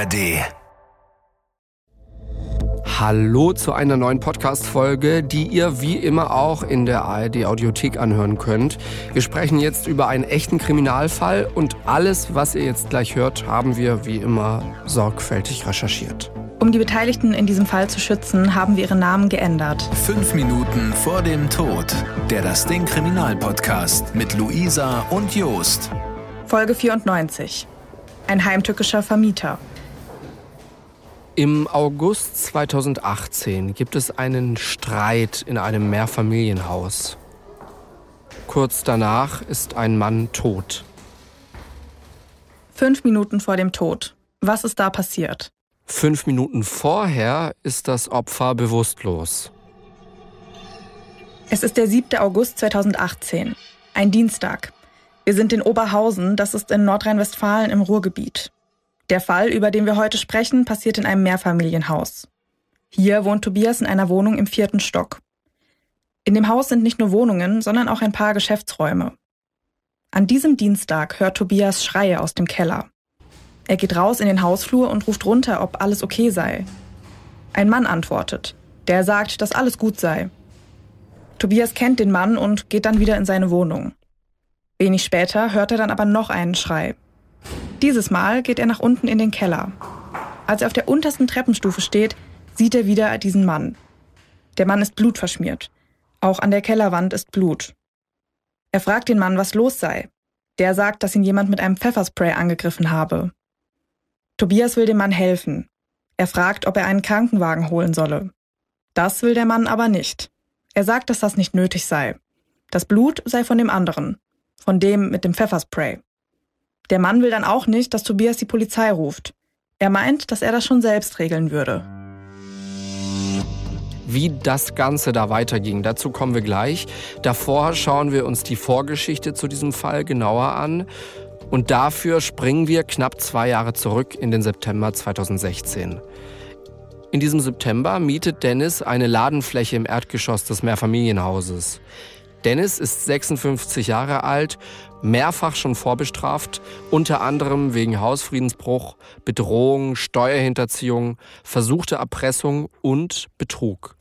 ARD. Hallo zu einer neuen Podcast-Folge, die ihr wie immer auch in der ARD-Audiothek anhören könnt. Wir sprechen jetzt über einen echten Kriminalfall und alles, was ihr jetzt gleich hört, haben wir wie immer sorgfältig recherchiert. Um die Beteiligten in diesem Fall zu schützen, haben wir ihre Namen geändert. Fünf Minuten vor dem Tod. Der Das Ding Kriminal-Podcast mit Luisa und Jost. Folge 94. Ein heimtückischer Vermieter. Im August 2018 gibt es einen Streit in einem Mehrfamilienhaus. Kurz danach ist ein Mann tot. Fünf Minuten vor dem Tod. Was ist da passiert? Fünf Minuten vorher ist das Opfer bewusstlos. Es ist der 7. August 2018, ein Dienstag. Wir sind in Oberhausen, das ist in Nordrhein-Westfalen im Ruhrgebiet. Der Fall, über den wir heute sprechen, passiert in einem Mehrfamilienhaus. Hier wohnt Tobias in einer Wohnung im vierten Stock. In dem Haus sind nicht nur Wohnungen, sondern auch ein paar Geschäftsräume. An diesem Dienstag hört Tobias Schreie aus dem Keller. Er geht raus in den Hausflur und ruft runter, ob alles okay sei. Ein Mann antwortet. Der sagt, dass alles gut sei. Tobias kennt den Mann und geht dann wieder in seine Wohnung. Wenig später hört er dann aber noch einen Schrei. Dieses Mal geht er nach unten in den Keller. Als er auf der untersten Treppenstufe steht, sieht er wieder diesen Mann. Der Mann ist blutverschmiert. Auch an der Kellerwand ist Blut. Er fragt den Mann, was los sei. Der sagt, dass ihn jemand mit einem Pfefferspray angegriffen habe. Tobias will dem Mann helfen. Er fragt, ob er einen Krankenwagen holen solle. Das will der Mann aber nicht. Er sagt, dass das nicht nötig sei. Das Blut sei von dem anderen, von dem mit dem Pfefferspray. Der Mann will dann auch nicht, dass Tobias die Polizei ruft. Er meint, dass er das schon selbst regeln würde. Wie das Ganze da weiterging, dazu kommen wir gleich. Davor schauen wir uns die Vorgeschichte zu diesem Fall genauer an. Und dafür springen wir knapp zwei Jahre zurück in den September 2016. In diesem September mietet Dennis eine Ladenfläche im Erdgeschoss des Mehrfamilienhauses. Dennis ist 56 Jahre alt, mehrfach schon vorbestraft, unter anderem wegen Hausfriedensbruch, Bedrohung, Steuerhinterziehung, versuchte Erpressung und Betrug.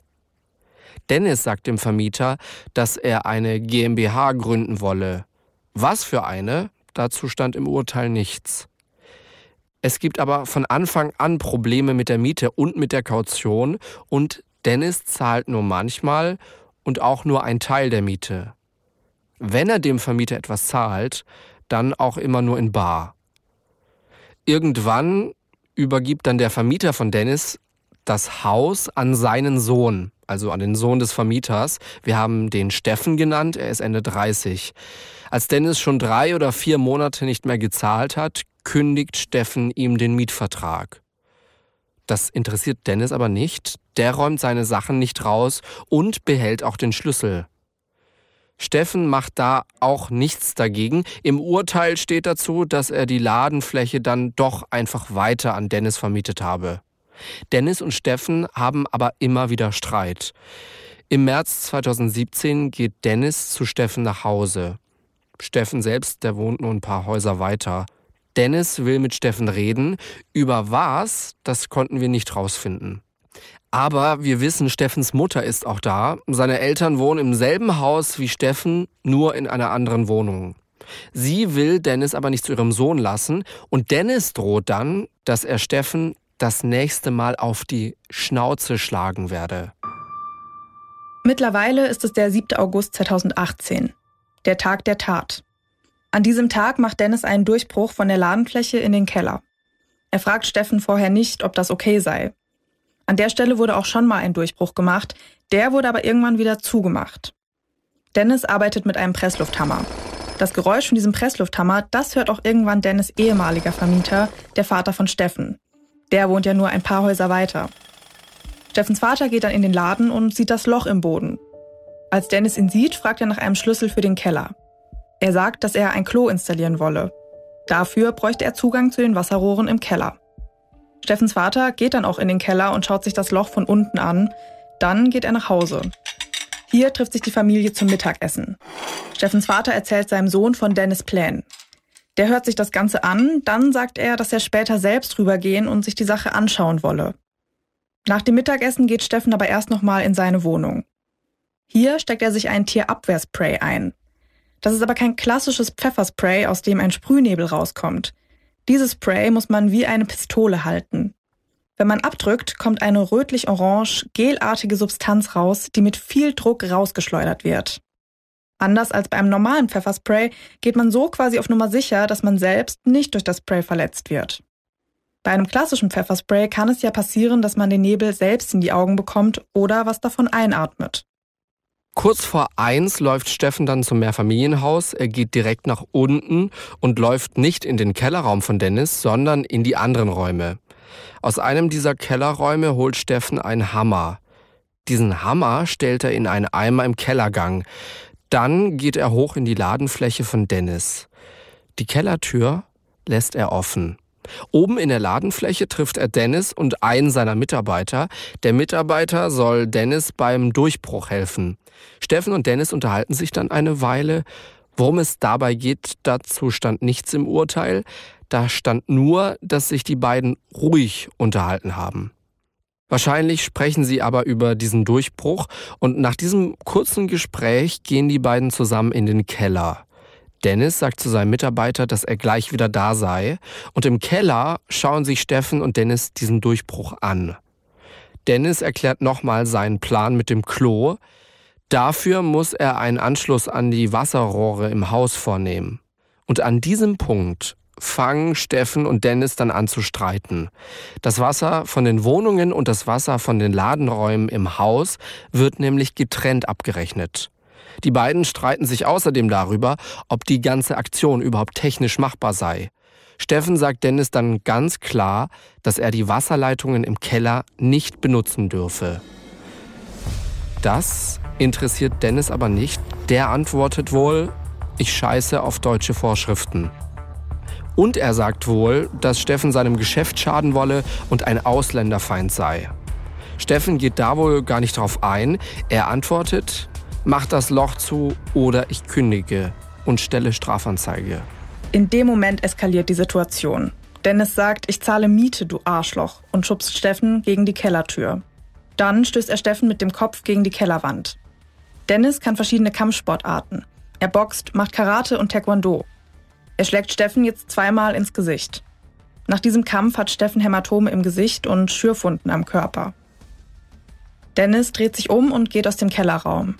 Dennis sagt dem Vermieter, dass er eine GmbH gründen wolle. Was für eine? Dazu stand im Urteil nichts. Es gibt aber von Anfang an Probleme mit der Miete und mit der Kaution und Dennis zahlt nur manchmal und auch nur ein Teil der Miete. Wenn er dem Vermieter etwas zahlt, dann auch immer nur in Bar. Irgendwann übergibt dann der Vermieter von Dennis das Haus an seinen Sohn, also an den Sohn des Vermieters. Wir haben den Steffen genannt, er ist Ende 30. Als Dennis schon drei oder vier Monate nicht mehr gezahlt hat, kündigt Steffen ihm den Mietvertrag. Das interessiert Dennis aber nicht. Der räumt seine Sachen nicht raus und behält auch den Schlüssel. Steffen macht da auch nichts dagegen. Im Urteil steht dazu, dass er die Ladenfläche dann doch einfach weiter an Dennis vermietet habe. Dennis und Steffen haben aber immer wieder Streit. Im März 2017 geht Dennis zu Steffen nach Hause. Steffen selbst, der wohnt nur ein paar Häuser weiter. Dennis will mit Steffen reden. Über was, das konnten wir nicht rausfinden. Aber wir wissen, Steffens Mutter ist auch da. Seine Eltern wohnen im selben Haus wie Steffen, nur in einer anderen Wohnung. Sie will Dennis aber nicht zu ihrem Sohn lassen und Dennis droht dann, dass er Steffen das nächste Mal auf die Schnauze schlagen werde. Mittlerweile ist es der 7. August 2018, der Tag der Tat. An diesem Tag macht Dennis einen Durchbruch von der Ladenfläche in den Keller. Er fragt Steffen vorher nicht, ob das okay sei. An der Stelle wurde auch schon mal ein Durchbruch gemacht, der wurde aber irgendwann wieder zugemacht. Dennis arbeitet mit einem Presslufthammer. Das Geräusch von diesem Presslufthammer, das hört auch irgendwann Dennis ehemaliger Vermieter, der Vater von Steffen. Der wohnt ja nur ein paar Häuser weiter. Steffens Vater geht dann in den Laden und sieht das Loch im Boden. Als Dennis ihn sieht, fragt er nach einem Schlüssel für den Keller. Er sagt, dass er ein Klo installieren wolle. Dafür bräuchte er Zugang zu den Wasserrohren im Keller. Steffens Vater geht dann auch in den Keller und schaut sich das Loch von unten an. Dann geht er nach Hause. Hier trifft sich die Familie zum Mittagessen. Steffens Vater erzählt seinem Sohn von Dennis Plänen. Der hört sich das Ganze an, dann sagt er, dass er später selbst rübergehen und sich die Sache anschauen wolle. Nach dem Mittagessen geht Steffen aber erst nochmal in seine Wohnung. Hier steckt er sich ein Tierabwehrspray ein. Das ist aber kein klassisches Pfefferspray, aus dem ein Sprühnebel rauskommt. Dieses Spray muss man wie eine Pistole halten. Wenn man abdrückt, kommt eine rötlich-orange, gelartige Substanz raus, die mit viel Druck rausgeschleudert wird. Anders als bei einem normalen Pfefferspray geht man so quasi auf Nummer sicher, dass man selbst nicht durch das Spray verletzt wird. Bei einem klassischen Pfefferspray kann es ja passieren, dass man den Nebel selbst in die Augen bekommt oder was davon einatmet. Kurz vor eins läuft Steffen dann zum Mehrfamilienhaus. Er geht direkt nach unten und läuft nicht in den Kellerraum von Dennis, sondern in die anderen Räume. Aus einem dieser Kellerräume holt Steffen einen Hammer. Diesen Hammer stellt er in einen Eimer im Kellergang. Dann geht er hoch in die Ladenfläche von Dennis. Die Kellertür lässt er offen. Oben in der Ladenfläche trifft er Dennis und einen seiner Mitarbeiter. Der Mitarbeiter soll Dennis beim Durchbruch helfen. Steffen und Dennis unterhalten sich dann eine Weile. Worum es dabei geht, dazu stand nichts im Urteil. Da stand nur, dass sich die beiden ruhig unterhalten haben. Wahrscheinlich sprechen sie aber über diesen Durchbruch und nach diesem kurzen Gespräch gehen die beiden zusammen in den Keller. Dennis sagt zu seinem Mitarbeiter, dass er gleich wieder da sei und im Keller schauen sich Steffen und Dennis diesen Durchbruch an. Dennis erklärt nochmal seinen Plan mit dem Klo. Dafür muss er einen Anschluss an die Wasserrohre im Haus vornehmen. Und an diesem Punkt fangen Steffen und Dennis dann an zu streiten. Das Wasser von den Wohnungen und das Wasser von den Ladenräumen im Haus wird nämlich getrennt abgerechnet. Die beiden streiten sich außerdem darüber, ob die ganze Aktion überhaupt technisch machbar sei. Steffen sagt Dennis dann ganz klar, dass er die Wasserleitungen im Keller nicht benutzen dürfe. Das interessiert Dennis aber nicht. Der antwortet wohl, ich scheiße auf deutsche Vorschriften. Und er sagt wohl, dass Steffen seinem Geschäft schaden wolle und ein Ausländerfeind sei. Steffen geht da wohl gar nicht drauf ein. Er antwortet, mach das Loch zu oder ich kündige und stelle Strafanzeige. In dem Moment eskaliert die Situation. Dennis sagt, ich zahle Miete, du Arschloch, und schubst Steffen gegen die Kellertür. Dann stößt er Steffen mit dem Kopf gegen die Kellerwand. Dennis kann verschiedene Kampfsportarten. Er boxt, macht Karate und Taekwondo. Er schlägt Steffen jetzt zweimal ins Gesicht. Nach diesem Kampf hat Steffen Hämatome im Gesicht und Schürfunden am Körper. Dennis dreht sich um und geht aus dem Kellerraum.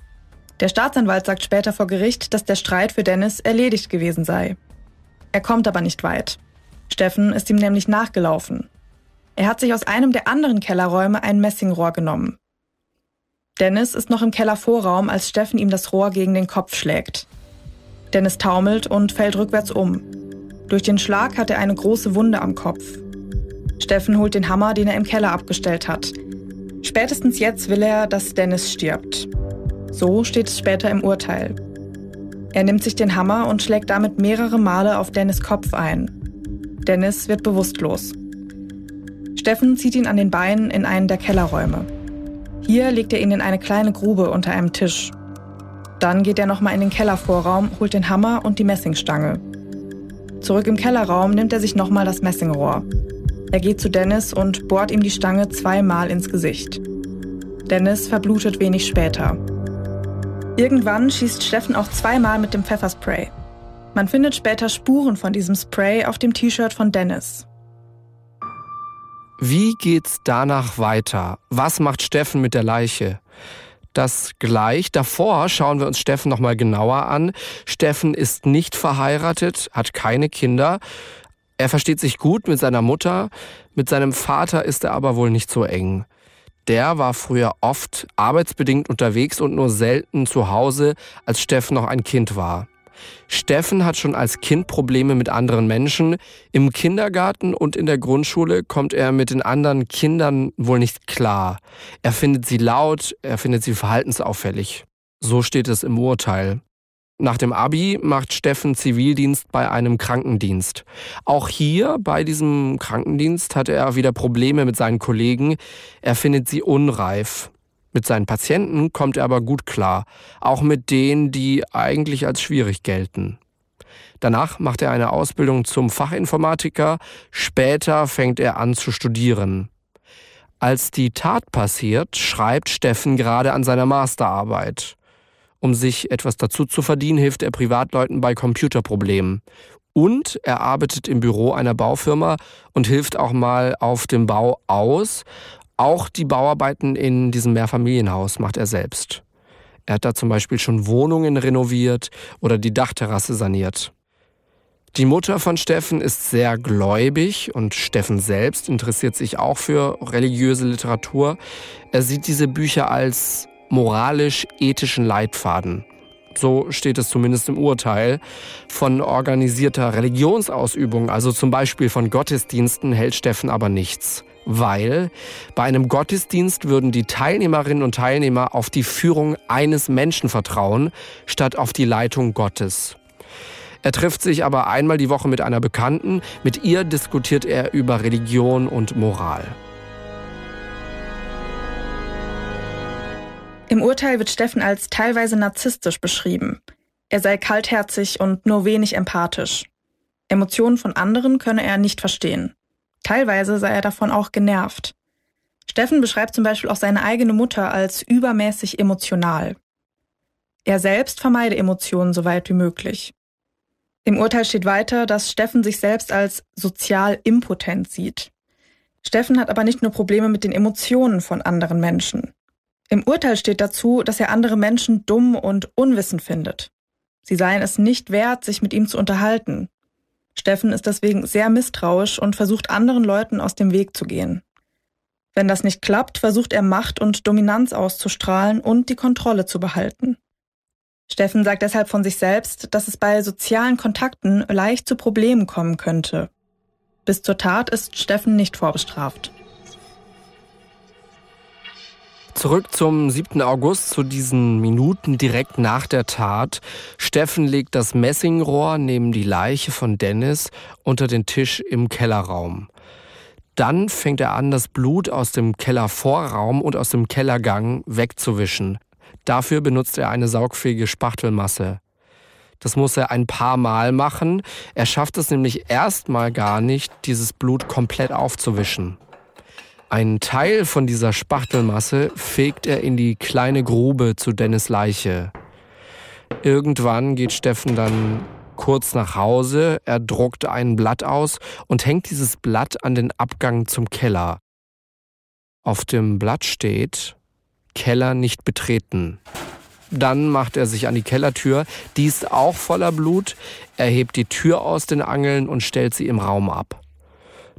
Der Staatsanwalt sagt später vor Gericht, dass der Streit für Dennis erledigt gewesen sei. Er kommt aber nicht weit. Steffen ist ihm nämlich nachgelaufen. Er hat sich aus einem der anderen Kellerräume ein Messingrohr genommen. Dennis ist noch im Kellervorraum, als Steffen ihm das Rohr gegen den Kopf schlägt. Dennis taumelt und fällt rückwärts um. Durch den Schlag hat er eine große Wunde am Kopf. Steffen holt den Hammer, den er im Keller abgestellt hat. Spätestens jetzt will er, dass Dennis stirbt. So steht es später im Urteil. Er nimmt sich den Hammer und schlägt damit mehrere Male auf Dennis Kopf ein. Dennis wird bewusstlos. Steffen zieht ihn an den Beinen in einen der Kellerräume. Hier legt er ihn in eine kleine Grube unter einem Tisch. Dann geht er nochmal in den Kellervorraum, holt den Hammer und die Messingstange. Zurück im Kellerraum nimmt er sich nochmal das Messingrohr. Er geht zu Dennis und bohrt ihm die Stange zweimal ins Gesicht. Dennis verblutet wenig später. Irgendwann schießt Steffen auch zweimal mit dem Pfefferspray. Man findet später Spuren von diesem Spray auf dem T-Shirt von Dennis. Wie geht's danach weiter? Was macht Steffen mit der Leiche? das gleich. Davor schauen wir uns Steffen nochmal genauer an. Steffen ist nicht verheiratet, hat keine Kinder. Er versteht sich gut mit seiner Mutter. Mit seinem Vater ist er aber wohl nicht so eng. Der war früher oft arbeitsbedingt unterwegs und nur selten zu Hause, als Steffen noch ein Kind war. Steffen hat schon als Kind Probleme mit anderen Menschen. Im Kindergarten und in der Grundschule kommt er mit den anderen Kindern wohl nicht klar. Er findet sie laut, er findet sie verhaltensauffällig. So steht es im Urteil. Nach dem Abi macht Steffen Zivildienst bei einem Krankendienst. Auch hier bei diesem Krankendienst hat er wieder Probleme mit seinen Kollegen. Er findet sie unreif. Mit seinen Patienten kommt er aber gut klar, auch mit denen, die eigentlich als schwierig gelten. Danach macht er eine Ausbildung zum Fachinformatiker, später fängt er an zu studieren. Als die Tat passiert, schreibt Steffen gerade an seiner Masterarbeit. Um sich etwas dazu zu verdienen, hilft er Privatleuten bei Computerproblemen. Und er arbeitet im Büro einer Baufirma und hilft auch mal auf dem Bau aus. Auch die Bauarbeiten in diesem Mehrfamilienhaus macht er selbst. Er hat da zum Beispiel schon Wohnungen renoviert oder die Dachterrasse saniert. Die Mutter von Steffen ist sehr gläubig und Steffen selbst interessiert sich auch für religiöse Literatur. Er sieht diese Bücher als moralisch-ethischen Leitfaden. So steht es zumindest im Urteil. Von organisierter Religionsausübung, also zum Beispiel von Gottesdiensten, hält Steffen aber nichts. Weil bei einem Gottesdienst würden die Teilnehmerinnen und Teilnehmer auf die Führung eines Menschen vertrauen, statt auf die Leitung Gottes. Er trifft sich aber einmal die Woche mit einer Bekannten. Mit ihr diskutiert er über Religion und Moral. Im Urteil wird Steffen als teilweise narzisstisch beschrieben. Er sei kaltherzig und nur wenig empathisch. Emotionen von anderen könne er nicht verstehen. Teilweise sei er davon auch genervt. Steffen beschreibt zum Beispiel auch seine eigene Mutter als übermäßig emotional. Er selbst vermeide Emotionen so weit wie möglich. Im Urteil steht weiter, dass Steffen sich selbst als sozial impotent sieht. Steffen hat aber nicht nur Probleme mit den Emotionen von anderen Menschen. Im Urteil steht dazu, dass er andere Menschen dumm und unwissend findet. Sie seien es nicht wert, sich mit ihm zu unterhalten. Steffen ist deswegen sehr misstrauisch und versucht anderen Leuten aus dem Weg zu gehen. Wenn das nicht klappt, versucht er Macht und Dominanz auszustrahlen und die Kontrolle zu behalten. Steffen sagt deshalb von sich selbst, dass es bei sozialen Kontakten leicht zu Problemen kommen könnte. Bis zur Tat ist Steffen nicht vorbestraft. Zurück zum 7. August, zu diesen Minuten direkt nach der Tat. Steffen legt das Messingrohr neben die Leiche von Dennis unter den Tisch im Kellerraum. Dann fängt er an, das Blut aus dem Kellervorraum und aus dem Kellergang wegzuwischen. Dafür benutzt er eine saugfähige Spachtelmasse. Das muss er ein paar Mal machen. Er schafft es nämlich erstmal gar nicht, dieses Blut komplett aufzuwischen. Einen Teil von dieser Spachtelmasse fegt er in die kleine Grube zu Dennis Leiche. Irgendwann geht Steffen dann kurz nach Hause, er druckt ein Blatt aus und hängt dieses Blatt an den Abgang zum Keller. Auf dem Blatt steht Keller nicht betreten. Dann macht er sich an die Kellertür, die ist auch voller Blut, er hebt die Tür aus den Angeln und stellt sie im Raum ab.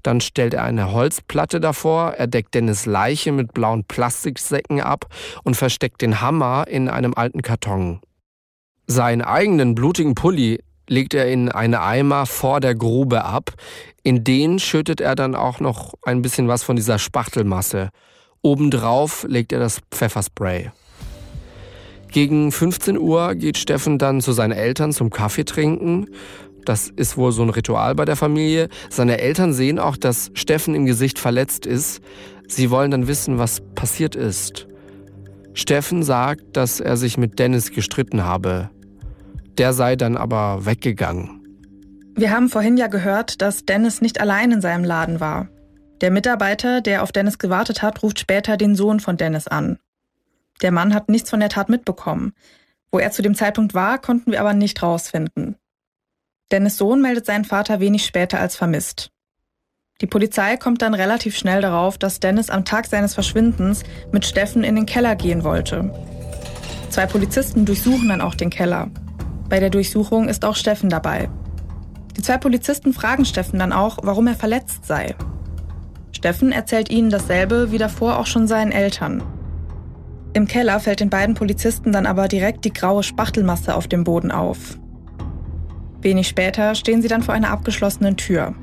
Dann stellt er eine Holzplatte davor, er deckt Dennis Leiche mit blauen Plastiksäcken ab und versteckt den Hammer in einem alten Karton. Seinen eigenen blutigen Pulli legt er in eine Eimer vor der Grube ab. In den schüttet er dann auch noch ein bisschen was von dieser Spachtelmasse. Obendrauf legt er das Pfefferspray. Gegen 15 Uhr geht Steffen dann zu seinen Eltern zum Kaffee trinken. Das ist wohl so ein Ritual bei der Familie. Seine Eltern sehen auch, dass Steffen im Gesicht verletzt ist. Sie wollen dann wissen, was passiert ist. Steffen sagt, dass er sich mit Dennis gestritten habe. Der sei dann aber weggegangen. Wir haben vorhin ja gehört, dass Dennis nicht allein in seinem Laden war. Der Mitarbeiter, der auf Dennis gewartet hat, ruft später den Sohn von Dennis an. Der Mann hat nichts von der Tat mitbekommen. Wo er zu dem Zeitpunkt war, konnten wir aber nicht rausfinden. Dennis Sohn meldet seinen Vater wenig später als vermisst. Die Polizei kommt dann relativ schnell darauf, dass Dennis am Tag seines Verschwindens mit Steffen in den Keller gehen wollte. Zwei Polizisten durchsuchen dann auch den Keller. Bei der Durchsuchung ist auch Steffen dabei. Die zwei Polizisten fragen Steffen dann auch, warum er verletzt sei. Steffen erzählt ihnen dasselbe wie davor auch schon seinen Eltern. Im Keller fällt den beiden Polizisten dann aber direkt die graue Spachtelmasse auf dem Boden auf. Wenig später stehen sie dann vor einer abgeschlossenen Tür.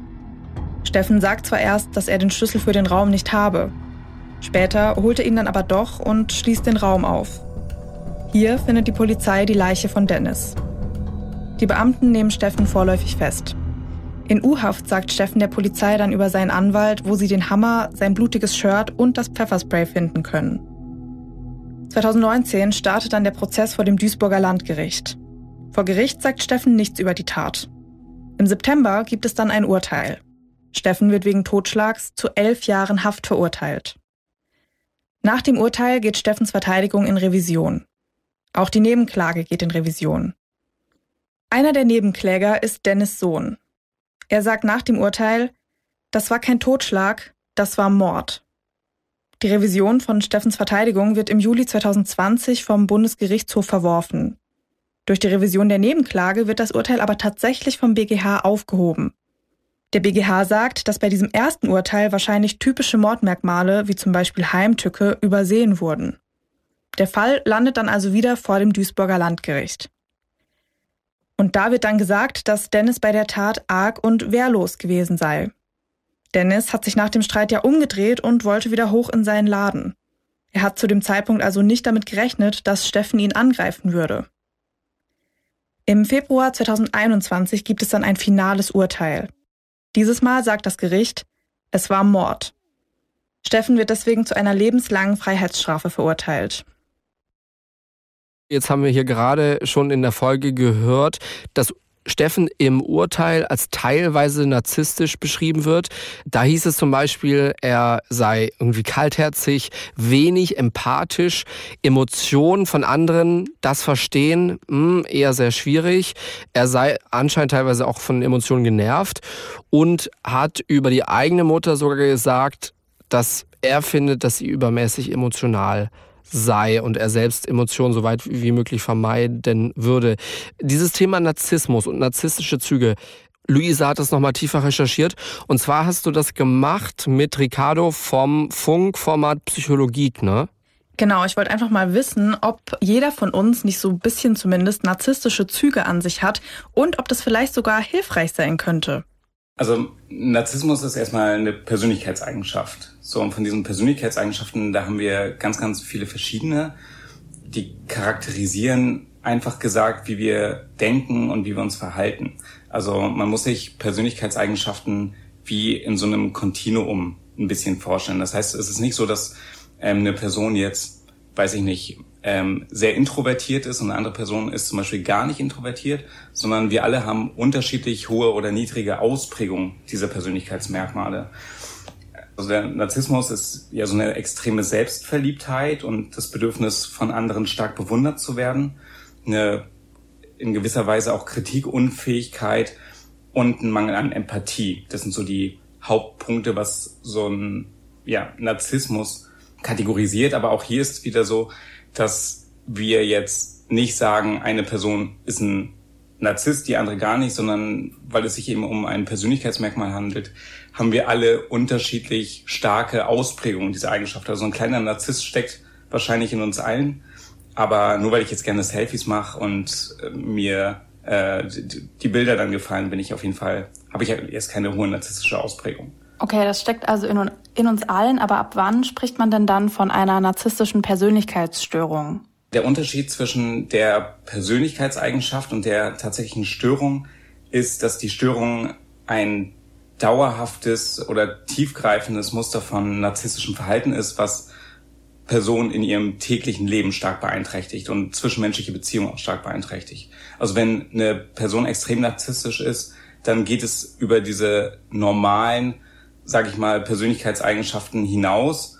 Steffen sagt zwar erst, dass er den Schlüssel für den Raum nicht habe. Später holt er ihn dann aber doch und schließt den Raum auf. Hier findet die Polizei die Leiche von Dennis. Die Beamten nehmen Steffen vorläufig fest. In U-Haft sagt Steffen der Polizei dann über seinen Anwalt, wo sie den Hammer, sein blutiges Shirt und das Pfefferspray finden können. 2019 startet dann der Prozess vor dem Duisburger Landgericht. Vor Gericht sagt Steffen nichts über die Tat. Im September gibt es dann ein Urteil. Steffen wird wegen Totschlags zu elf Jahren Haft verurteilt. Nach dem Urteil geht Steffens Verteidigung in Revision. Auch die Nebenklage geht in Revision. Einer der Nebenkläger ist Dennis Sohn. Er sagt nach dem Urteil, das war kein Totschlag, das war Mord. Die Revision von Steffens Verteidigung wird im Juli 2020 vom Bundesgerichtshof verworfen. Durch die Revision der Nebenklage wird das Urteil aber tatsächlich vom BGH aufgehoben. Der BGH sagt, dass bei diesem ersten Urteil wahrscheinlich typische Mordmerkmale wie zum Beispiel Heimtücke übersehen wurden. Der Fall landet dann also wieder vor dem Duisburger Landgericht. Und da wird dann gesagt, dass Dennis bei der Tat arg und wehrlos gewesen sei. Dennis hat sich nach dem Streit ja umgedreht und wollte wieder hoch in seinen Laden. Er hat zu dem Zeitpunkt also nicht damit gerechnet, dass Steffen ihn angreifen würde. Im Februar 2021 gibt es dann ein finales Urteil. Dieses Mal sagt das Gericht, es war Mord. Steffen wird deswegen zu einer lebenslangen Freiheitsstrafe verurteilt. Jetzt haben wir hier gerade schon in der Folge gehört, dass Steffen im Urteil als teilweise narzisstisch beschrieben wird. Da hieß es zum Beispiel, er sei irgendwie kaltherzig, wenig empathisch, Emotionen von anderen, das Verstehen, mh, hm, eher sehr schwierig. Er sei anscheinend teilweise auch von Emotionen genervt und hat über die eigene Mutter sogar gesagt, dass er findet, dass sie übermäßig emotional sei und er selbst Emotionen so weit wie möglich vermeiden würde. Dieses Thema Narzissmus und narzisstische Züge, Luisa hat das nochmal tiefer recherchiert. Und zwar hast du das gemacht mit Ricardo vom Funkformat Psychologie, ne? Genau, ich wollte einfach mal wissen, ob jeder von uns nicht so ein bisschen zumindest narzisstische Züge an sich hat und ob das vielleicht sogar hilfreich sein könnte. Also Narzissmus ist erstmal eine Persönlichkeitseigenschaft. So, und von diesen Persönlichkeitseigenschaften, da haben wir ganz, ganz viele verschiedene. Die charakterisieren einfach gesagt, wie wir denken und wie wir uns verhalten. Also man muss sich Persönlichkeitseigenschaften wie in so einem Kontinuum ein bisschen vorstellen. Das heißt, es ist nicht so, dass ähm, eine Person jetzt, weiß ich nicht, ähm, sehr introvertiert ist und eine andere Person ist zum Beispiel gar nicht introvertiert, sondern wir alle haben unterschiedlich hohe oder niedrige Ausprägungen dieser Persönlichkeitsmerkmale. Also der Narzissmus ist ja so eine extreme Selbstverliebtheit und das Bedürfnis von anderen stark bewundert zu werden, eine in gewisser Weise auch Kritikunfähigkeit und ein Mangel an Empathie. Das sind so die Hauptpunkte, was so ein ja, Narzissmus kategorisiert. Aber auch hier ist wieder so, dass wir jetzt nicht sagen, eine Person ist ein Narzisst, die andere gar nicht, sondern weil es sich eben um ein Persönlichkeitsmerkmal handelt, haben wir alle unterschiedlich starke Ausprägungen dieser Eigenschaft. Also ein kleiner Narzisst steckt wahrscheinlich in uns allen, aber nur weil ich jetzt gerne Selfies mache und äh, mir äh, die Bilder dann gefallen, bin ich auf jeden Fall, habe ich jetzt keine hohe narzisstische Ausprägung. Okay, das steckt also in, in uns allen, aber ab wann spricht man denn dann von einer narzisstischen Persönlichkeitsstörung? Der Unterschied zwischen der Persönlichkeitseigenschaft und der tatsächlichen Störung ist, dass die Störung ein dauerhaftes oder tiefgreifendes Muster von narzisstischem Verhalten ist, was Personen in ihrem täglichen Leben stark beeinträchtigt und zwischenmenschliche Beziehungen auch stark beeinträchtigt. Also wenn eine Person extrem narzisstisch ist, dann geht es über diese normalen sage ich mal, Persönlichkeitseigenschaften hinaus.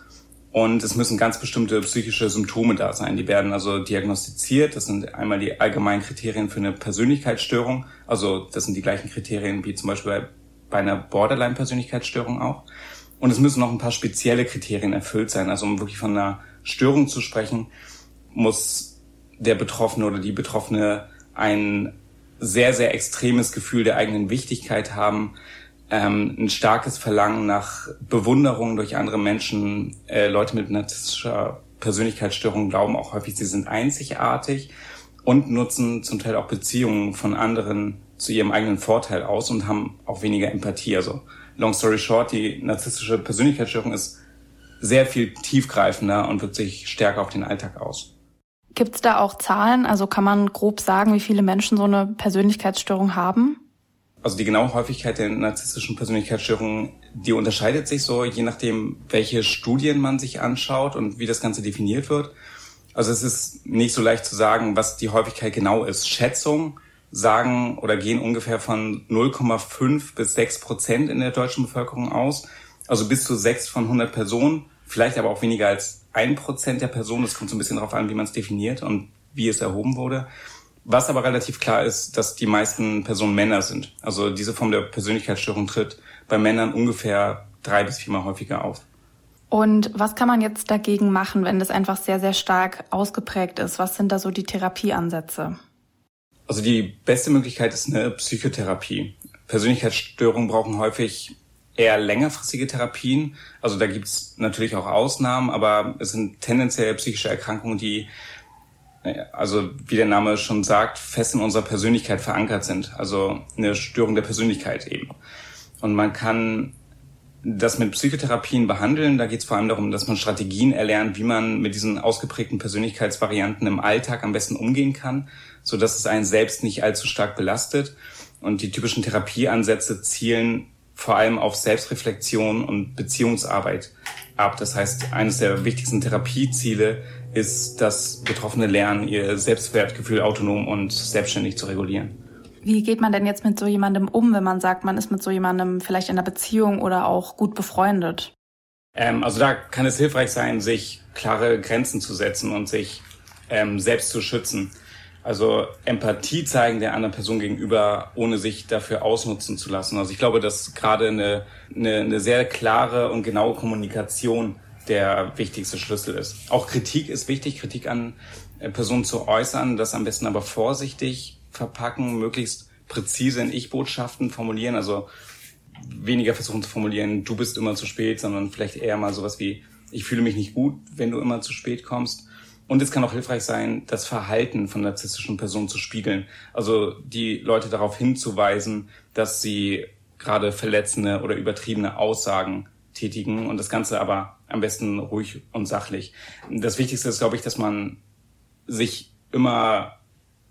Und es müssen ganz bestimmte psychische Symptome da sein. Die werden also diagnostiziert. Das sind einmal die allgemeinen Kriterien für eine Persönlichkeitsstörung. Also das sind die gleichen Kriterien wie zum Beispiel bei, bei einer Borderline-Persönlichkeitsstörung auch. Und es müssen noch ein paar spezielle Kriterien erfüllt sein. Also um wirklich von einer Störung zu sprechen, muss der Betroffene oder die Betroffene ein sehr, sehr extremes Gefühl der eigenen Wichtigkeit haben, ähm, ein starkes Verlangen nach Bewunderung durch andere Menschen. Äh, Leute mit narzisstischer Persönlichkeitsstörung glauben auch häufig, sie sind einzigartig und nutzen zum Teil auch Beziehungen von anderen zu ihrem eigenen Vorteil aus und haben auch weniger Empathie. Also long story short, die narzisstische Persönlichkeitsstörung ist sehr viel tiefgreifender und wirkt sich stärker auf den Alltag aus. Gibt es da auch Zahlen? Also kann man grob sagen, wie viele Menschen so eine Persönlichkeitsstörung haben? Also die genaue Häufigkeit der narzisstischen Persönlichkeitsstörungen, die unterscheidet sich so, je nachdem, welche Studien man sich anschaut und wie das Ganze definiert wird. Also es ist nicht so leicht zu sagen, was die Häufigkeit genau ist. Schätzung sagen oder gehen ungefähr von 0,5 bis 6 Prozent in der deutschen Bevölkerung aus. Also bis zu 6 von 100 Personen, vielleicht aber auch weniger als 1 Prozent der Personen. Das kommt so ein bisschen darauf an, wie man es definiert und wie es erhoben wurde. Was aber relativ klar ist, dass die meisten Personen Männer sind. Also diese Form der Persönlichkeitsstörung tritt bei Männern ungefähr drei bis viermal häufiger auf. Und was kann man jetzt dagegen machen, wenn das einfach sehr, sehr stark ausgeprägt ist? Was sind da so die Therapieansätze? Also die beste Möglichkeit ist eine Psychotherapie. Persönlichkeitsstörungen brauchen häufig eher längerfristige Therapien. Also da gibt's natürlich auch Ausnahmen, aber es sind tendenziell psychische Erkrankungen, die, also wie der Name schon sagt, fest in unserer Persönlichkeit verankert sind. Also eine Störung der Persönlichkeit eben. Und man kann das mit Psychotherapien behandeln. Da geht es vor allem darum, dass man Strategien erlernt, wie man mit diesen ausgeprägten Persönlichkeitsvarianten im Alltag am besten umgehen kann, so dass es einen selbst nicht allzu stark belastet. Und die typischen Therapieansätze zielen vor allem auf Selbstreflexion und Beziehungsarbeit ab. Das heißt, eines der wichtigsten Therapieziele ist, dass Betroffene lernen, ihr Selbstwertgefühl autonom und selbstständig zu regulieren. Wie geht man denn jetzt mit so jemandem um, wenn man sagt, man ist mit so jemandem vielleicht in einer Beziehung oder auch gut befreundet? Ähm, also da kann es hilfreich sein, sich klare Grenzen zu setzen und sich ähm, selbst zu schützen. Also Empathie zeigen der anderen Person gegenüber, ohne sich dafür ausnutzen zu lassen. Also ich glaube, dass gerade eine, eine, eine sehr klare und genaue Kommunikation der wichtigste Schlüssel ist. Auch Kritik ist wichtig, Kritik an äh, Personen zu äußern, das am besten aber vorsichtig verpacken, möglichst präzise in Ich-Botschaften formulieren, also weniger versuchen zu formulieren, du bist immer zu spät, sondern vielleicht eher mal sowas wie, ich fühle mich nicht gut, wenn du immer zu spät kommst. Und es kann auch hilfreich sein, das Verhalten von narzisstischen Personen zu spiegeln. Also die Leute darauf hinzuweisen, dass sie gerade verletzende oder übertriebene Aussagen tätigen und das Ganze aber am besten ruhig und sachlich. Das Wichtigste ist, glaube ich, dass man sich immer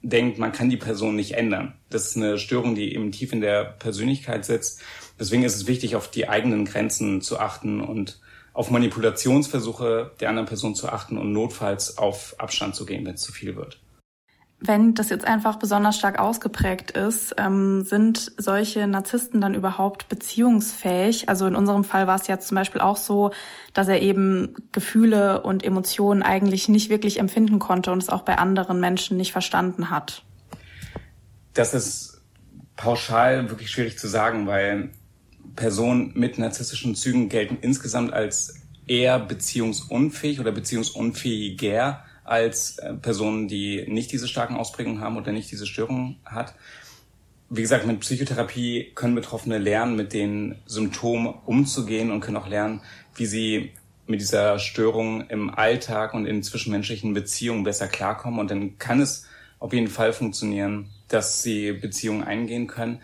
denkt, man kann die Person nicht ändern. Das ist eine Störung, die eben tief in der Persönlichkeit sitzt. Deswegen ist es wichtig, auf die eigenen Grenzen zu achten und auf Manipulationsversuche der anderen Person zu achten und notfalls auf Abstand zu gehen, wenn es zu viel wird. Wenn das jetzt einfach besonders stark ausgeprägt ist, ähm, sind solche Narzissten dann überhaupt beziehungsfähig? Also in unserem Fall war es ja zum Beispiel auch so, dass er eben Gefühle und Emotionen eigentlich nicht wirklich empfinden konnte und es auch bei anderen Menschen nicht verstanden hat. Das ist pauschal wirklich schwierig zu sagen, weil Personen mit narzisstischen Zügen gelten insgesamt als eher beziehungsunfähig oder beziehungsunfähiger als äh, Personen, die nicht diese starken Ausprägungen haben oder nicht diese Störungen hat. Wie gesagt, mit Psychotherapie können Betroffene lernen, mit den Symptomen umzugehen und können auch lernen, wie sie mit dieser Störung im Alltag und in zwischenmenschlichen Beziehungen besser klarkommen. Und dann kann es auf jeden Fall funktionieren, dass sie Beziehungen eingehen können.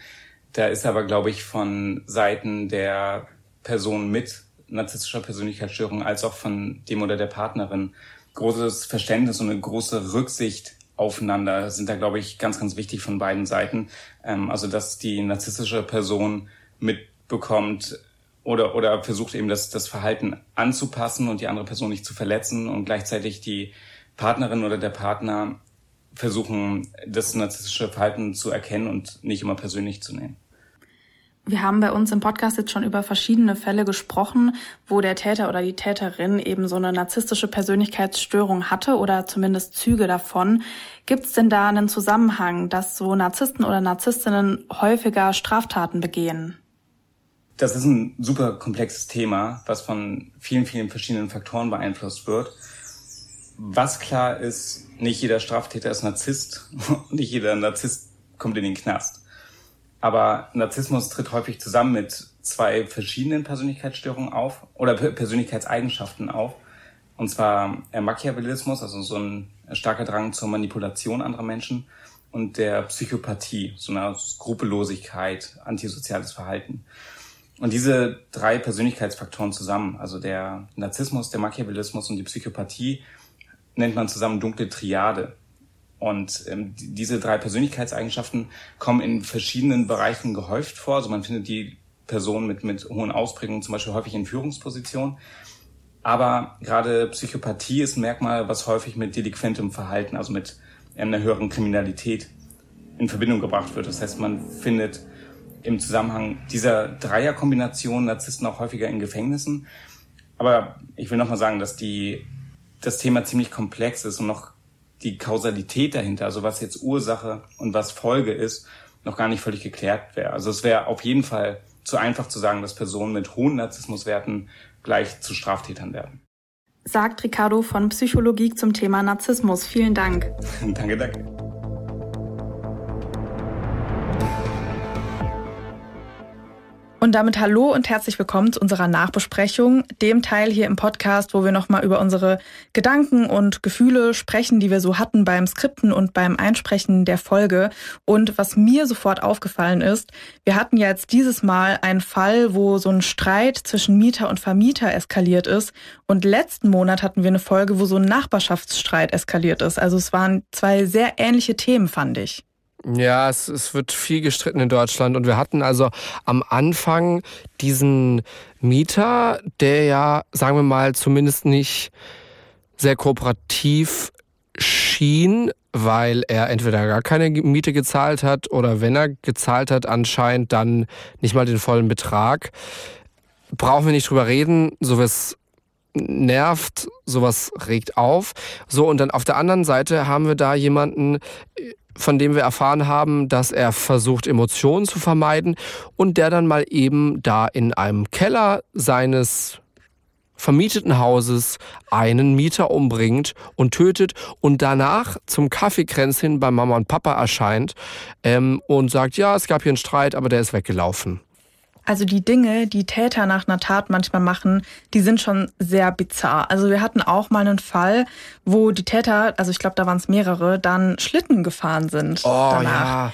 Da ist aber, glaube ich, von Seiten der Person mit narzisstischer Persönlichkeitsstörung als auch von dem oder der Partnerin großes Verständnis und eine große Rücksicht aufeinander sind da, glaube ich, ganz, ganz wichtig von beiden Seiten. Ähm, also, dass die narzisstische Person mitbekommt oder, oder versucht eben das, das Verhalten anzupassen und die andere Person nicht zu verletzen und gleichzeitig die Partnerin oder der Partner versuchen, das narzisstische Verhalten zu erkennen und nicht immer persönlich zu nehmen. Wir haben bei uns im Podcast jetzt schon über verschiedene Fälle gesprochen, wo der Täter oder die Täterin eben so eine narzisstische Persönlichkeitsstörung hatte oder zumindest Züge davon. Gibt es denn da einen Zusammenhang, dass so Narzissten oder Narzisstinnen häufiger Straftaten begehen? Das ist ein super komplexes Thema, was von vielen, vielen verschiedenen Faktoren beeinflusst wird. Was klar ist, nicht jeder Straftäter ist Narzisst und nicht jeder Narzisst kommt in den Knast. Aber Narzissmus tritt häufig zusammen mit zwei verschiedenen Persönlichkeitsstörungen auf oder Persönlichkeitseigenschaften auf. Und zwar Machiavellismus, also so ein starker Drang zur Manipulation anderer Menschen und der Psychopathie, so eine Skrupellosigkeit, antisoziales Verhalten. Und diese drei Persönlichkeitsfaktoren zusammen, also der Narzissmus, der Machiavellismus und die Psychopathie, nennt man zusammen dunkle Triade. Und ähm, diese drei Persönlichkeitseigenschaften kommen in verschiedenen Bereichen gehäuft vor. Also man findet die Personen mit, mit hohen Ausprägungen zum Beispiel häufig in Führungspositionen. Aber gerade Psychopathie ist ein Merkmal, was häufig mit delinquentem Verhalten, also mit einer höheren Kriminalität in Verbindung gebracht wird. Das heißt, man findet im Zusammenhang dieser Dreierkombination Narzissten auch häufiger in Gefängnissen. Aber ich will nochmal sagen, dass die, das Thema ziemlich komplex ist und noch die Kausalität dahinter, also was jetzt Ursache und was Folge ist, noch gar nicht völlig geklärt wäre. Also es wäre auf jeden Fall zu einfach zu sagen, dass Personen mit hohen Narzissmuswerten gleich zu Straftätern werden. Sagt Ricardo von Psychologie zum Thema Narzissmus. Vielen Dank. danke, danke. Und damit hallo und herzlich willkommen zu unserer Nachbesprechung, dem Teil hier im Podcast, wo wir nochmal über unsere Gedanken und Gefühle sprechen, die wir so hatten beim Skripten und beim Einsprechen der Folge. Und was mir sofort aufgefallen ist, wir hatten ja jetzt dieses Mal einen Fall, wo so ein Streit zwischen Mieter und Vermieter eskaliert ist. Und letzten Monat hatten wir eine Folge, wo so ein Nachbarschaftsstreit eskaliert ist. Also es waren zwei sehr ähnliche Themen, fand ich. Ja, es, es wird viel gestritten in Deutschland. Und wir hatten also am Anfang diesen Mieter, der ja, sagen wir mal, zumindest nicht sehr kooperativ schien, weil er entweder gar keine Miete gezahlt hat oder wenn er gezahlt hat, anscheinend dann nicht mal den vollen Betrag. Brauchen wir nicht drüber reden, sowas nervt, sowas regt auf. So, und dann auf der anderen Seite haben wir da jemanden, von dem wir erfahren haben, dass er versucht, Emotionen zu vermeiden und der dann mal eben da in einem Keller seines vermieteten Hauses einen Mieter umbringt und tötet und danach zum Kaffeekränzchen bei Mama und Papa erscheint ähm, und sagt, ja, es gab hier einen Streit, aber der ist weggelaufen. Also die Dinge, die Täter nach einer Tat manchmal machen, die sind schon sehr bizarr. Also wir hatten auch mal einen Fall, wo die Täter, also ich glaube, da waren es mehrere, dann Schlitten gefahren sind. Oh danach. ja.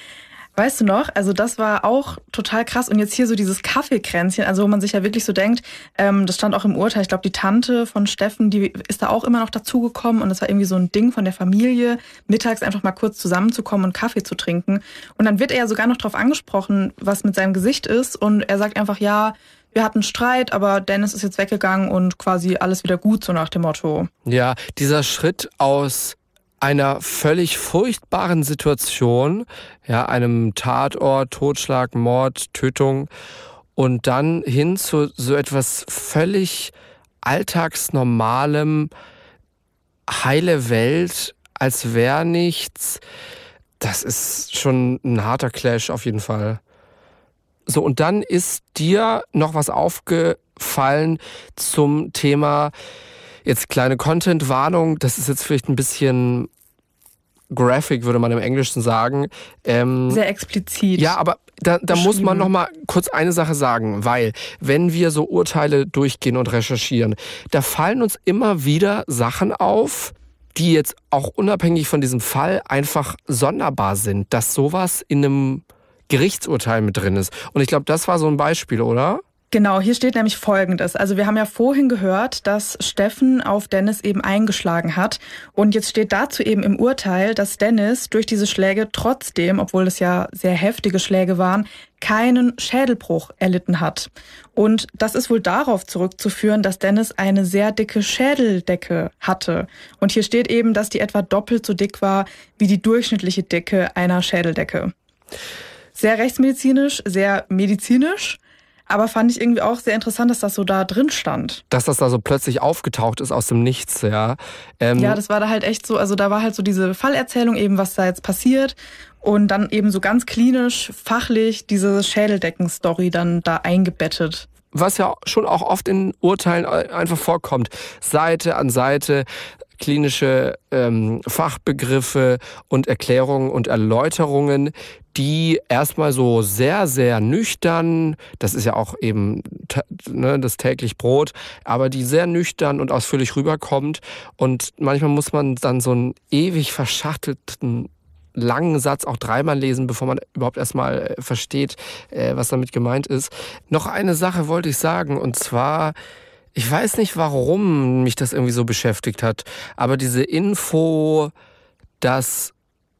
Weißt du noch? Also das war auch total krass. Und jetzt hier so dieses Kaffeekränzchen, also wo man sich ja wirklich so denkt, ähm, das stand auch im Urteil, ich glaube, die Tante von Steffen, die ist da auch immer noch dazugekommen und das war irgendwie so ein Ding von der Familie, mittags einfach mal kurz zusammenzukommen und Kaffee zu trinken. Und dann wird er ja sogar noch darauf angesprochen, was mit seinem Gesicht ist. Und er sagt einfach, ja, wir hatten Streit, aber Dennis ist jetzt weggegangen und quasi alles wieder gut, so nach dem Motto. Ja, dieser Schritt aus einer völlig furchtbaren Situation, ja, einem Tatort, Totschlag, Mord, Tötung und dann hin zu so etwas völlig alltagsnormalem, heile Welt, als wäre nichts. Das ist schon ein harter Clash auf jeden Fall. So, und dann ist dir noch was aufgefallen zum Thema Jetzt kleine Content-Warnung, das ist jetzt vielleicht ein bisschen graphic, würde man im Englischen sagen. Ähm, Sehr explizit. Ja, aber da, da muss man noch mal kurz eine Sache sagen, weil wenn wir so Urteile durchgehen und recherchieren, da fallen uns immer wieder Sachen auf, die jetzt auch unabhängig von diesem Fall einfach sonderbar sind, dass sowas in einem Gerichtsurteil mit drin ist. Und ich glaube, das war so ein Beispiel, oder? Genau, hier steht nämlich Folgendes. Also wir haben ja vorhin gehört, dass Steffen auf Dennis eben eingeschlagen hat. Und jetzt steht dazu eben im Urteil, dass Dennis durch diese Schläge trotzdem, obwohl es ja sehr heftige Schläge waren, keinen Schädelbruch erlitten hat. Und das ist wohl darauf zurückzuführen, dass Dennis eine sehr dicke Schädeldecke hatte. Und hier steht eben, dass die etwa doppelt so dick war wie die durchschnittliche Dicke einer Schädeldecke. Sehr rechtsmedizinisch, sehr medizinisch. Aber fand ich irgendwie auch sehr interessant, dass das so da drin stand. Dass das da so plötzlich aufgetaucht ist aus dem Nichts, ja. Ähm ja, das war da halt echt so, also da war halt so diese Fallerzählung eben, was da jetzt passiert. Und dann eben so ganz klinisch, fachlich diese Schädeldecken-Story dann da eingebettet was ja schon auch oft in Urteilen einfach vorkommt. Seite an Seite klinische ähm, Fachbegriffe und Erklärungen und Erläuterungen, die erstmal so sehr, sehr nüchtern, das ist ja auch eben ne, das täglich Brot, aber die sehr nüchtern und ausführlich rüberkommt. Und manchmal muss man dann so einen ewig verschachtelten langen Satz auch dreimal lesen, bevor man überhaupt erstmal äh, versteht, äh, was damit gemeint ist. Noch eine Sache wollte ich sagen, und zwar, ich weiß nicht, warum mich das irgendwie so beschäftigt hat, aber diese Info, dass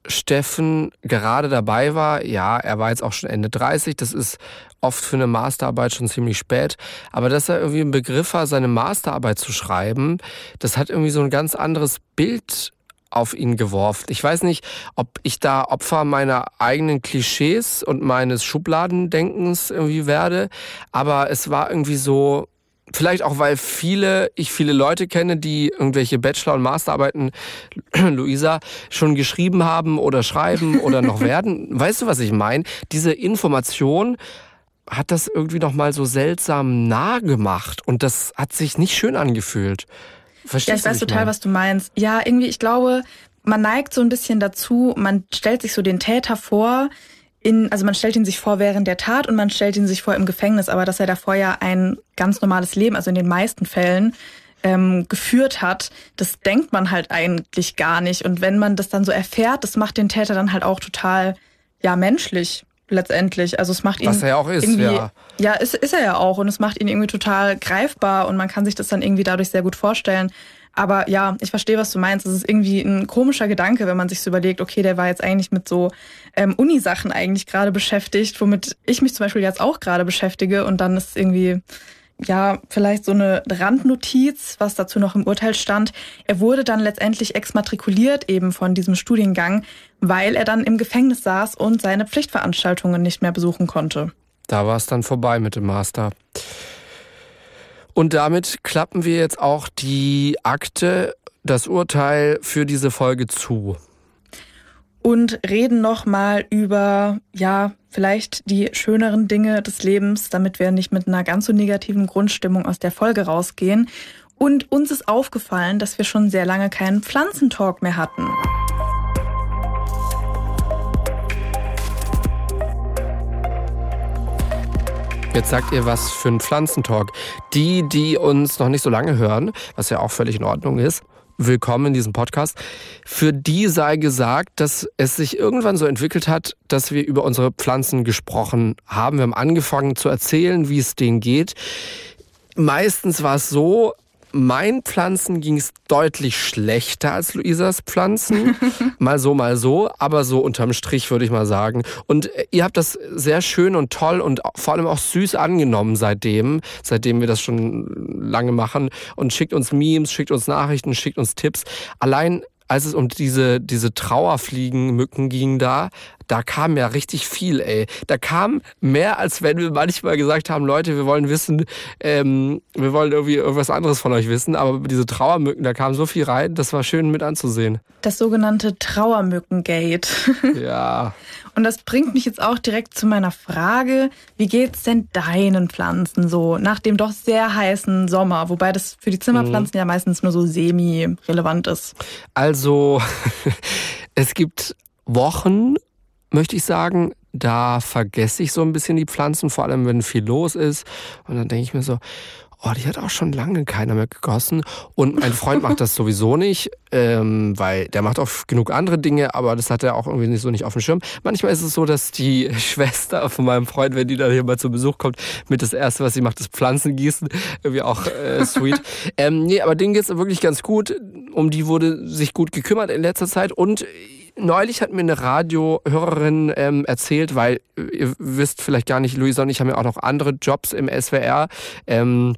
Steffen gerade dabei war, ja, er war jetzt auch schon Ende 30, das ist oft für eine Masterarbeit schon ziemlich spät, aber dass er irgendwie im Begriff war, seine Masterarbeit zu schreiben, das hat irgendwie so ein ganz anderes Bild auf ihn geworfen. Ich weiß nicht, ob ich da Opfer meiner eigenen Klischees und meines Schubladendenkens irgendwie werde, aber es war irgendwie so, vielleicht auch, weil viele, ich viele Leute kenne, die irgendwelche Bachelor- und Masterarbeiten, Luisa, schon geschrieben haben oder schreiben oder noch werden. Weißt du, was ich meine? Diese Information hat das irgendwie noch mal so seltsam nah gemacht und das hat sich nicht schön angefühlt. Verstehst ja, ich weiß total, mein? was du meinst. Ja, irgendwie, ich glaube, man neigt so ein bisschen dazu, man stellt sich so den Täter vor, in, also man stellt ihn sich vor während der Tat und man stellt ihn sich vor im Gefängnis, aber dass er davor ja ein ganz normales Leben, also in den meisten Fällen, ähm, geführt hat, das denkt man halt eigentlich gar nicht. Und wenn man das dann so erfährt, das macht den Täter dann halt auch total, ja, menschlich letztendlich. Also es macht ihn. Was er ja auch ist, ja. Ja, ist, ist er ja auch. Und es macht ihn irgendwie total greifbar und man kann sich das dann irgendwie dadurch sehr gut vorstellen. Aber ja, ich verstehe, was du meinst. Es ist irgendwie ein komischer Gedanke, wenn man sich so überlegt, okay, der war jetzt eigentlich mit so ähm, Uni-Sachen eigentlich gerade beschäftigt, womit ich mich zum Beispiel jetzt auch gerade beschäftige. Und dann ist irgendwie, ja, vielleicht so eine Randnotiz, was dazu noch im Urteil stand. Er wurde dann letztendlich exmatrikuliert eben von diesem Studiengang, weil er dann im Gefängnis saß und seine Pflichtveranstaltungen nicht mehr besuchen konnte. Da war es dann vorbei mit dem Master. Und damit klappen wir jetzt auch die Akte, das Urteil für diese Folge zu. Und reden nochmal über, ja, vielleicht die schöneren Dinge des Lebens, damit wir nicht mit einer ganz so negativen Grundstimmung aus der Folge rausgehen. Und uns ist aufgefallen, dass wir schon sehr lange keinen Pflanzentalk mehr hatten. Jetzt sagt ihr was für einen Pflanzentalk. Die, die uns noch nicht so lange hören, was ja auch völlig in Ordnung ist, willkommen in diesem Podcast. Für die sei gesagt, dass es sich irgendwann so entwickelt hat, dass wir über unsere Pflanzen gesprochen haben. Wir haben angefangen zu erzählen, wie es denen geht. Meistens war es so, meinen Pflanzen ging es deutlich schlechter als Luisas Pflanzen. mal so, mal so, aber so unterm Strich würde ich mal sagen. Und äh, ihr habt das sehr schön und toll und vor allem auch süß angenommen seitdem, seitdem wir das schon lange machen und schickt uns Memes, schickt uns Nachrichten, schickt uns Tipps. Allein als es um diese, diese Trauerfliegenmücken ging da, da kam ja richtig viel, ey. Da kam mehr, als wenn wir manchmal gesagt haben, Leute, wir wollen wissen, ähm, wir wollen irgendwie irgendwas anderes von euch wissen. Aber diese Trauermücken, da kam so viel rein, das war schön mit anzusehen. Das sogenannte Trauermückengate. Ja. Und das bringt mich jetzt auch direkt zu meiner Frage, wie geht's denn deinen Pflanzen so nach dem doch sehr heißen Sommer, wobei das für die Zimmerpflanzen mhm. ja meistens nur so semi-relevant ist? Also, es gibt Wochen, möchte ich sagen, da vergesse ich so ein bisschen die Pflanzen, vor allem wenn viel los ist. Und dann denke ich mir so, oh, die hat auch schon lange keiner mehr gegossen. Und mein Freund macht das sowieso nicht, ähm, weil der macht auch genug andere Dinge, aber das hat er auch irgendwie nicht so nicht auf dem Schirm. Manchmal ist es so, dass die Schwester von meinem Freund, wenn die dann hier mal zu Besuch kommt, mit das Erste, was sie macht, ist Pflanzen gießen. Irgendwie auch äh, sweet. ähm, nee, aber denen geht's wirklich ganz gut. Um die wurde sich gut gekümmert in letzter Zeit und neulich hat mir eine Radiohörerin ähm, erzählt, weil ihr wisst vielleicht gar nicht, Luisa und ich haben ja auch noch andere Jobs im SWR. Ähm,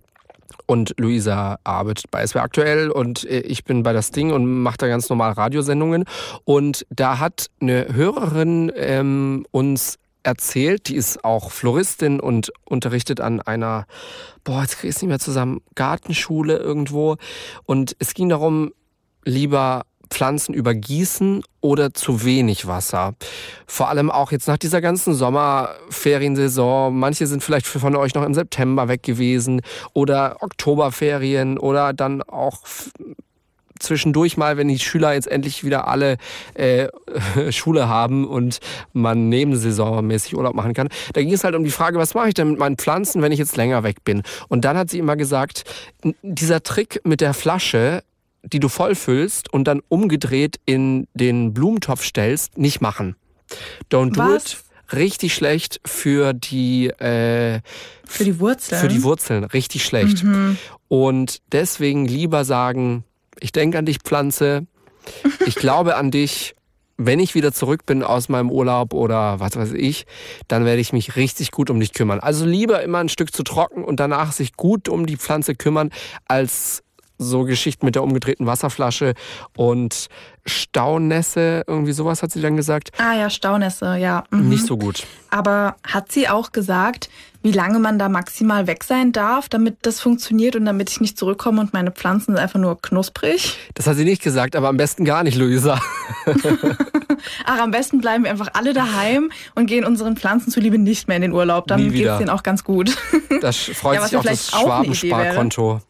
und Luisa arbeitet bei SWR aktuell und äh, ich bin bei das Ding und mache da ganz normal Radiosendungen. Und da hat eine Hörerin ähm, uns erzählt, die ist auch Floristin und unterrichtet an einer, boah, jetzt kriege ich es nicht mehr zusammen, Gartenschule irgendwo. Und es ging darum, lieber Pflanzen übergießen oder zu wenig Wasser. Vor allem auch jetzt nach dieser ganzen Sommerferiensaison. Manche sind vielleicht von euch noch im September weg gewesen oder Oktoberferien oder dann auch zwischendurch mal, wenn die Schüler jetzt endlich wieder alle äh, Schule haben und man nebensaisonmäßig Urlaub machen kann. Da ging es halt um die Frage, was mache ich denn mit meinen Pflanzen, wenn ich jetzt länger weg bin? Und dann hat sie immer gesagt, dieser Trick mit der Flasche, die du vollfüllst und dann umgedreht in den Blumentopf stellst, nicht machen. Don't do Was? it. Richtig schlecht für die äh, für die Wurzeln. Für die Wurzeln richtig schlecht. Mhm. Und deswegen lieber sagen, ich denke an dich Pflanze, ich glaube an dich. Wenn ich wieder zurück bin aus meinem Urlaub oder was weiß ich, dann werde ich mich richtig gut um dich kümmern. Also lieber immer ein Stück zu trocken und danach sich gut um die Pflanze kümmern, als so Geschichten mit der umgedrehten Wasserflasche und Staunässe, irgendwie sowas hat sie dann gesagt. Ah ja, Staunässe, ja. Mhm. Nicht so gut. Aber hat sie auch gesagt, wie lange man da maximal weg sein darf, damit das funktioniert und damit ich nicht zurückkomme und meine Pflanzen sind einfach nur knusprig? Das hat sie nicht gesagt, aber am besten gar nicht, Luisa. Ach, am besten bleiben wir einfach alle daheim und gehen unseren Pflanzen zuliebe nicht mehr in den Urlaub. Dann geht es denen auch ganz gut. Da freut ja, sich auch das Schwabensparkonto.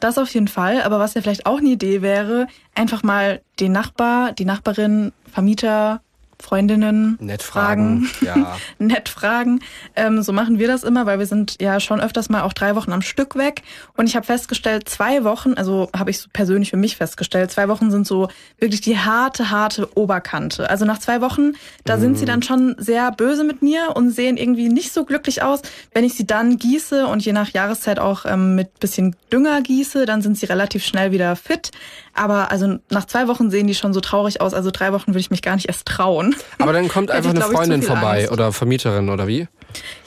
Das auf jeden Fall. Aber was ja vielleicht auch eine Idee wäre, einfach mal den Nachbar, die Nachbarin, Vermieter, Freundinnen nett fragen, fragen. Ja. nett fragen. Ähm, so machen wir das immer, weil wir sind ja schon öfters mal auch drei Wochen am Stück weg. Und ich habe festgestellt, zwei Wochen, also habe ich so persönlich für mich festgestellt, zwei Wochen sind so wirklich die harte, harte Oberkante. Also nach zwei Wochen, da mm. sind sie mhm. dann schon sehr böse mit mir und sehen irgendwie nicht so glücklich aus. Wenn ich sie dann gieße und je nach Jahreszeit auch ähm, mit bisschen Dünger gieße, dann sind sie relativ schnell wieder fit. Aber also nach zwei Wochen sehen die schon so traurig aus. Also drei Wochen würde ich mich gar nicht erst trauen. Aber dann kommt einfach eine Freundin vorbei Angst. oder Vermieterin oder wie?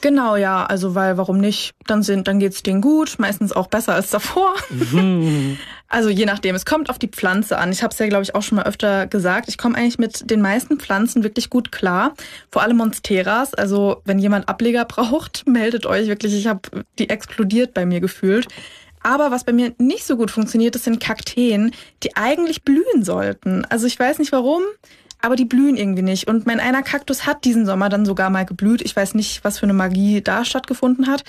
Genau, ja. Also weil warum nicht? Dann sind, dann geht's denen gut. Meistens auch besser als davor. Mhm. Also je nachdem. Es kommt auf die Pflanze an. Ich habe es ja, glaube ich, auch schon mal öfter gesagt. Ich komme eigentlich mit den meisten Pflanzen wirklich gut klar. Vor allem Monsteras. Also wenn jemand Ableger braucht, meldet euch wirklich. Ich habe die explodiert bei mir gefühlt. Aber was bei mir nicht so gut funktioniert, das sind Kakteen, die eigentlich blühen sollten. Also ich weiß nicht warum, aber die blühen irgendwie nicht. Und mein einer Kaktus hat diesen Sommer dann sogar mal geblüht. Ich weiß nicht, was für eine Magie da stattgefunden hat.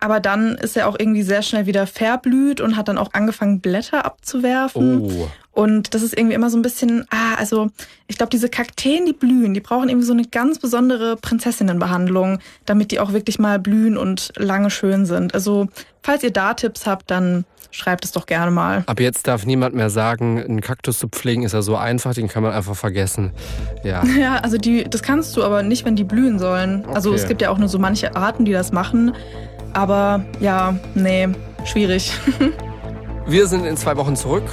Aber dann ist er auch irgendwie sehr schnell wieder verblüht und hat dann auch angefangen, Blätter abzuwerfen. Oh. Und das ist irgendwie immer so ein bisschen, ah, also ich glaube, diese Kakteen, die blühen, die brauchen irgendwie so eine ganz besondere Prinzessinnenbehandlung, damit die auch wirklich mal blühen und lange schön sind. Also, falls ihr da Tipps habt, dann schreibt es doch gerne mal. Ab jetzt darf niemand mehr sagen, einen Kaktus zu pflegen ist ja so einfach, den kann man einfach vergessen. Ja, ja also die, das kannst du aber nicht, wenn die blühen sollen. Okay. Also es gibt ja auch nur so manche Arten, die das machen. Aber ja, nee, schwierig. Wir sind in zwei Wochen zurück.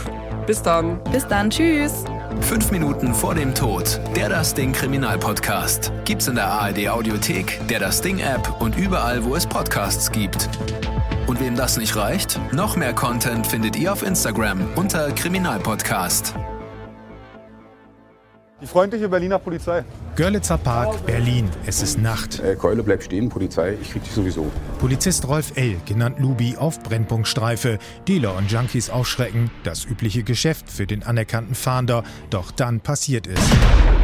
Bis dann. Bis dann. Tschüss. Fünf Minuten vor dem Tod. Der Das Ding Kriminalpodcast. Gibt's in der ARD Audiothek, der Das Ding App und überall, wo es Podcasts gibt. Und wem das nicht reicht, noch mehr Content findet ihr auf Instagram unter Kriminalpodcast. Die freundliche Berliner Polizei. Görlitzer Park, Berlin. Es ist Nacht. Äh, Keule, bleib stehen, Polizei. Ich krieg dich sowieso. Polizist Rolf L., genannt Lubi, auf Brennpunktstreife. Dealer und Junkies aufschrecken. Das übliche Geschäft für den anerkannten Fahnder. Doch dann passiert es.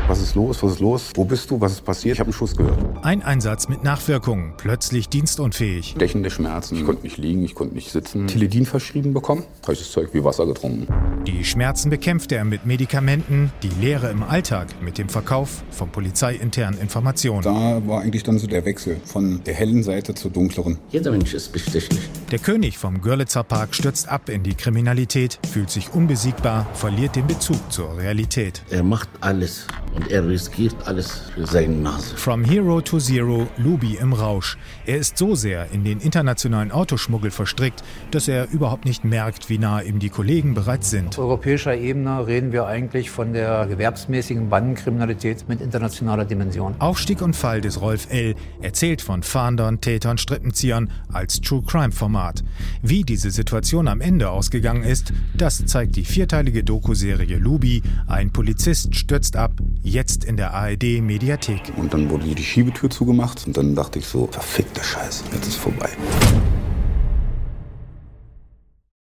Was ist los? Was ist los? Wo bist du? Was ist passiert? Ich habe einen Schuss gehört. Ein Einsatz mit Nachwirkungen. Plötzlich dienstunfähig. Stechende Schmerzen. Ich konnte nicht liegen, ich konnte nicht sitzen. Teledin verschrieben bekommen. Heißes Zeug wie Wasser getrunken. Die Schmerzen bekämpfte er mit Medikamenten. Die Lehre im Alltag mit dem Verkauf von polizeiinternen Informationen. Da war eigentlich dann so der Wechsel von der hellen Seite zur dunkleren. Jeder Mensch ist bestechlich. Der König vom Görlitzer Park stürzt ab in die Kriminalität, fühlt sich unbesiegbar, verliert den Bezug zur Realität. Er macht alles und er riskiert alles für seine Nase. From Hero to Zero, Lubi im Rausch. Er ist so sehr in den internationalen Autoschmuggel verstrickt, dass er überhaupt nicht merkt, wie nah ihm die Kollegen bereits sind. Auf europäischer Ebene reden wir eigentlich von der gewerbsmäßigen Bandenkriminalität mit internationaler Dimension. Aufstieg und Fall des Rolf L. erzählt von Fahndern, Tätern, Strippenziehern als True Crime Format. Wie diese Situation am Ende ausgegangen ist, das zeigt die vierteilige Doku-Serie Lubi. Ein Polizist stürzt ab, jetzt in der ARD Mediathek. Und dann wurde die Schiebetür zugemacht und dann dachte ich so, verfickte Scheiße, jetzt ist vorbei.